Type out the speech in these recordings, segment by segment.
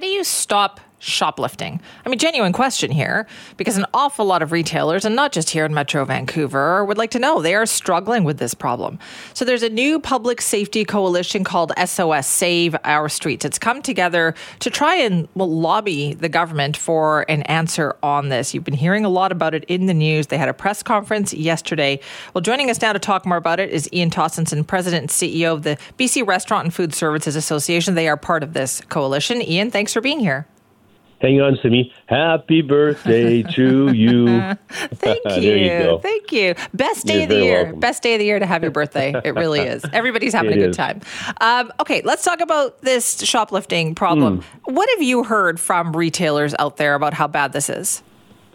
Do you stop shoplifting? I mean, genuine question here, because an awful lot of retailers, and not just here in Metro Vancouver, would like to know they are struggling with this problem. So there's a new public safety coalition called SOS Save Our Streets. It's come together to try and well, lobby the government for an answer on this. You've been hearing a lot about it in the news. They had a press conference yesterday. Well, joining us now to talk more about it is Ian Tostenson, President and CEO of the BC Restaurant and Food Services Association. They are part of this coalition. Ian, thanks for being here. Hang on, Simi. Happy birthday to you. Thank you. you Thank you. Best day You're of the year. Welcome. Best day of the year to have your birthday. It really is. Everybody's having it a good is. time. Um, okay, let's talk about this shoplifting problem. Mm. What have you heard from retailers out there about how bad this is?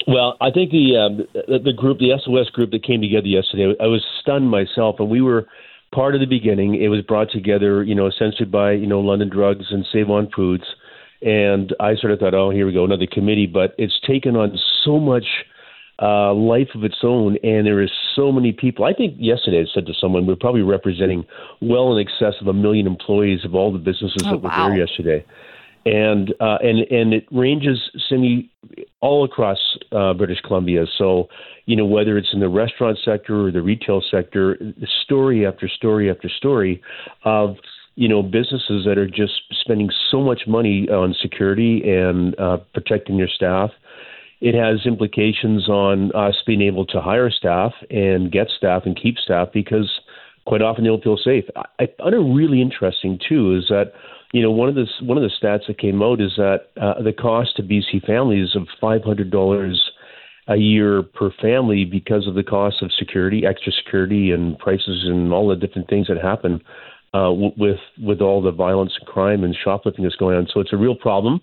Well, I think the, um, the the group, the SOS group that came together yesterday, I was stunned myself, and we were part of the beginning. It was brought together, you know, essentially by you know London Drugs and Save On Foods and I sort of thought, oh, here we go, another committee. But it's taken on so much uh, life of its own, and there is so many people. I think yesterday I said to someone, we're probably representing well in excess of a million employees of all the businesses oh, that were there yesterday. And uh, and and it ranges Simi all across uh, British Columbia. So you know whether it's in the restaurant sector or the retail sector, story after story after story of you know, businesses that are just spending so much money on security and uh, protecting their staff. It has implications on us being able to hire staff and get staff and keep staff because quite often they don't feel safe. I find it really interesting too is that you know one of the one of the stats that came out is that uh, the cost to BC families of five hundred dollars a year per family because of the cost of security, extra security, and prices and all the different things that happen uh, with with all the violence and crime and shoplifting that's going on. So it's a real problem.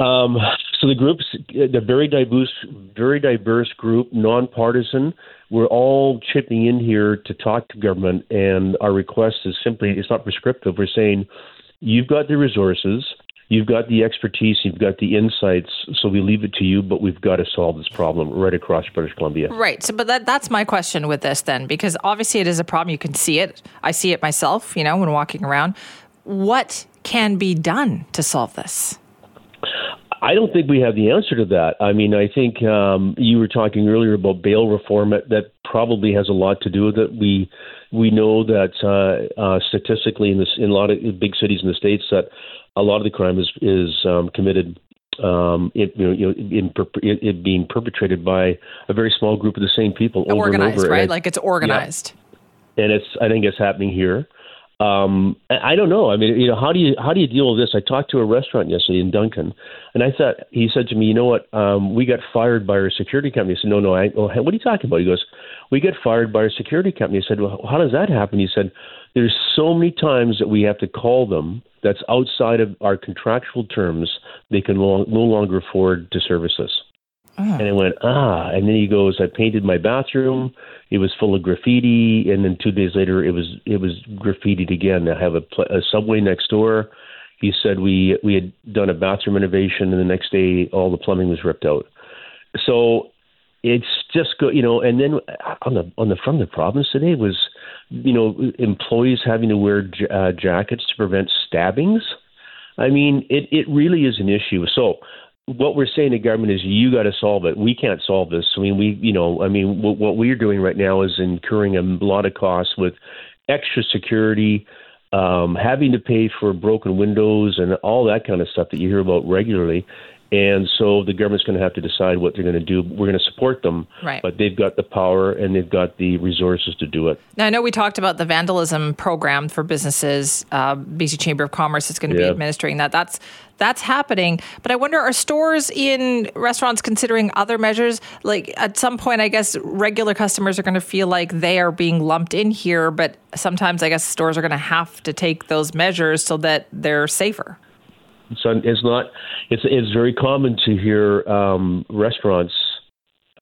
Um, so the groups, the very diverse, very diverse group, nonpartisan. We're all chipping in here to talk to government, and our request is simply it's not prescriptive. We're saying you've got the resources you've got the expertise, you've got the insights, so we leave it to you, but we've got to solve this problem right across British Columbia. Right. So, but that, that's my question with this then, because obviously it is a problem. You can see it. I see it myself, you know, when walking around. What can be done to solve this? I don't think we have the answer to that. I mean, I think um, you were talking earlier about bail reform. That probably has a lot to do with it. We we know that uh, uh, statistically in this in a lot of big cities in the states that a lot of the crime is is um, committed um, it, you know, in, it, it, being perpetrated by a very small group of the same people over organized, and over. right? And like it's organized. Yeah. And it's I think it's happening here. Um, I don't know. I mean, you know, how do you how do you deal with this? I talked to a restaurant yesterday in Duncan, and I thought he said to me, you know what? Um, we got fired by our security company. I said, no, no. I, oh, what are you talking about? He goes, we get fired by our security company. I said, well, how does that happen? He said, there's so many times that we have to call them that's outside of our contractual terms, they can long, no longer afford to service us. Oh. And I went, ah. And then he goes, I painted my bathroom. It was full of graffiti. And then two days later, it was it was graffitied again. I have a, a subway next door. He said we we had done a bathroom renovation, and the next day all the plumbing was ripped out. So it's just go, you know. And then on the on the from the problems today was you know, employees having to wear uh, jackets to prevent stabbings. I mean, it, it really is an issue. So, what we're saying to government is you got to solve it. We can't solve this. I mean, we, you know, I mean, what, what we're doing right now is incurring a lot of costs with extra security, um, having to pay for broken windows and all that kind of stuff that you hear about regularly. And so the government's going to have to decide what they're going to do. We're going to support them, right. but they've got the power and they've got the resources to do it. Now, I know we talked about the vandalism program for businesses. Uh, BC Chamber of Commerce is going to yeah. be administering that. That's that's happening. But I wonder, are stores in restaurants considering other measures? Like at some point, I guess regular customers are going to feel like they are being lumped in here, but sometimes I guess stores are going to have to take those measures so that they're safer. It's not. It's it's very common to hear um, restaurants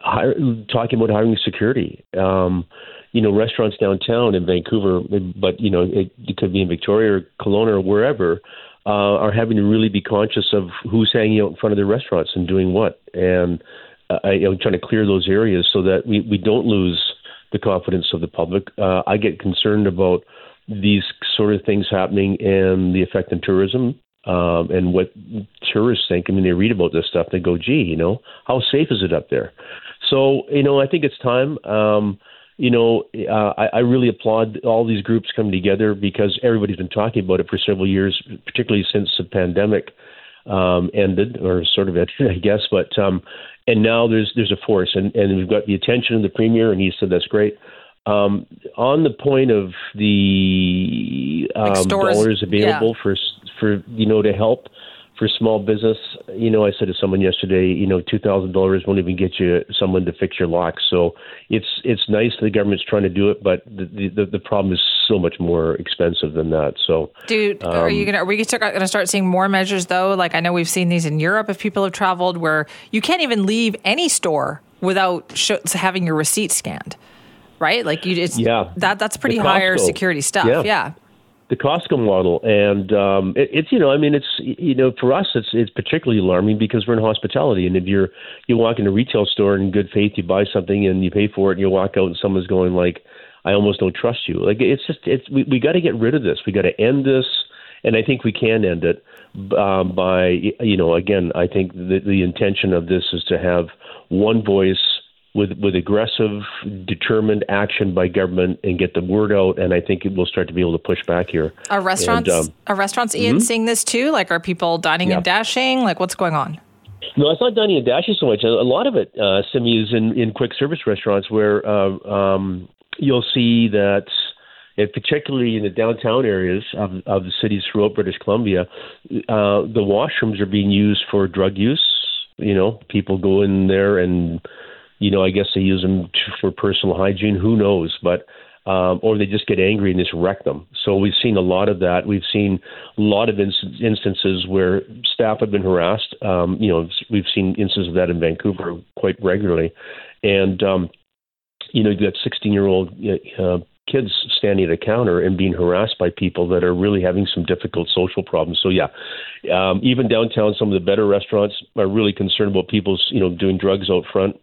hire, talking about hiring security. Um, you know, restaurants downtown in Vancouver, but you know, it, it could be in Victoria or Kelowna or wherever, uh, are having to really be conscious of who's hanging out in front of their restaurants and doing what, and uh, you know, trying to clear those areas so that we we don't lose the confidence of the public. Uh, I get concerned about these sort of things happening and the effect on tourism um, and what tourists think. I mean, they read about this stuff, they go, "Gee, you know, how safe is it up there?" So, you know, I think it's time. Um, you know, uh, I, I really applaud all these groups coming together because everybody's been talking about it for several years, particularly since the pandemic um, ended or sort of ended, I guess. But um, and now there's there's a force, and and we've got the attention of the premier, and he said that's great. Um, on the point of the um, stores, dollars available yeah. for for you know to help for small business, you know, I said to someone yesterday, you know, two thousand dollars won't even get you someone to fix your locks. So it's it's nice the government's trying to do it, but the the, the problem is so much more expensive than that. So, dude, um, are you gonna are we going to start seeing more measures though? Like I know we've seen these in Europe if people have traveled, where you can't even leave any store without sh- having your receipt scanned right? Like you, it's yeah, that that's pretty higher security stuff. Yeah. yeah. The Costco model, and um, it, it's you know, I mean, it's you know, for us, it's it's particularly alarming because we're in hospitality, and if you're you walk in a retail store in good faith, you buy something and you pay for it, and you walk out, and someone's going like, "I almost don't trust you." Like it's just it's we we got to get rid of this. We got to end this, and I think we can end it um, by you know, again, I think the the intention of this is to have one voice with with aggressive, determined action by government and get the word out. And I think it will start to be able to push back here. Are restaurants and, um, are restaurants Ian mm-hmm. seeing this too? Like, are people dining yeah. and dashing? Like, what's going on? No, it's not dining and dashing so much. A lot of it, uh, Simi, is in, in quick service restaurants where uh, um, you'll see that, and particularly in the downtown areas of, of the cities throughout British Columbia, uh, the washrooms are being used for drug use. You know, people go in there and you know, I guess they use them for personal hygiene. Who knows? But um, or they just get angry and just wreck them. So we've seen a lot of that. We've seen a lot of instances where staff have been harassed. Um, you know, we've seen instances of that in Vancouver quite regularly, and um, you know, you've got 16 year old uh, kids standing at a counter and being harassed by people that are really having some difficult social problems. So yeah, um, even downtown, some of the better restaurants are really concerned about people's you know doing drugs out front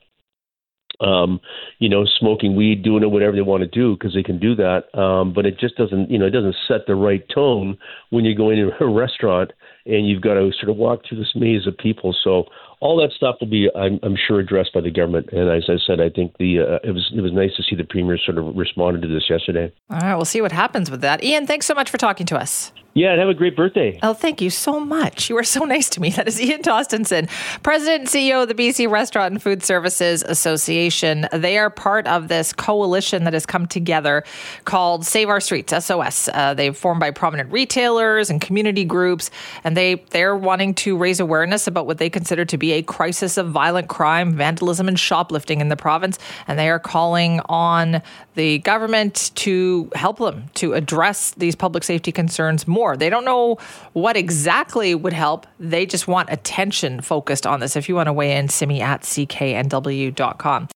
um, you know, smoking weed, doing it, whatever they want to do, because they can do that. Um, but it just doesn't, you know, it doesn't set the right tone when you're going to a restaurant and you've got to sort of walk through this maze of people. So all that stuff will be, I'm, I'm sure, addressed by the government. And as I said, I think the uh, it was it was nice to see the premier sort of responded to this yesterday. All right, we'll see what happens with that. Ian, thanks so much for talking to us. Yeah, and have a great birthday. Oh, thank you so much. You were so nice to me. That is Ian Tostenson, President and CEO of the BC Restaurant and Food Services Association. They are part of this coalition that has come together called Save Our Streets, SOS. Uh, they've formed by prominent retailers and community groups, and they, they're wanting to raise awareness about what they consider to be a crisis of violent crime, vandalism, and shoplifting in the province. And they are calling on the government to help them to address these public safety concerns more more. They don't know what exactly would help. They just want attention focused on this. If you want to weigh in, simi at cknw.com.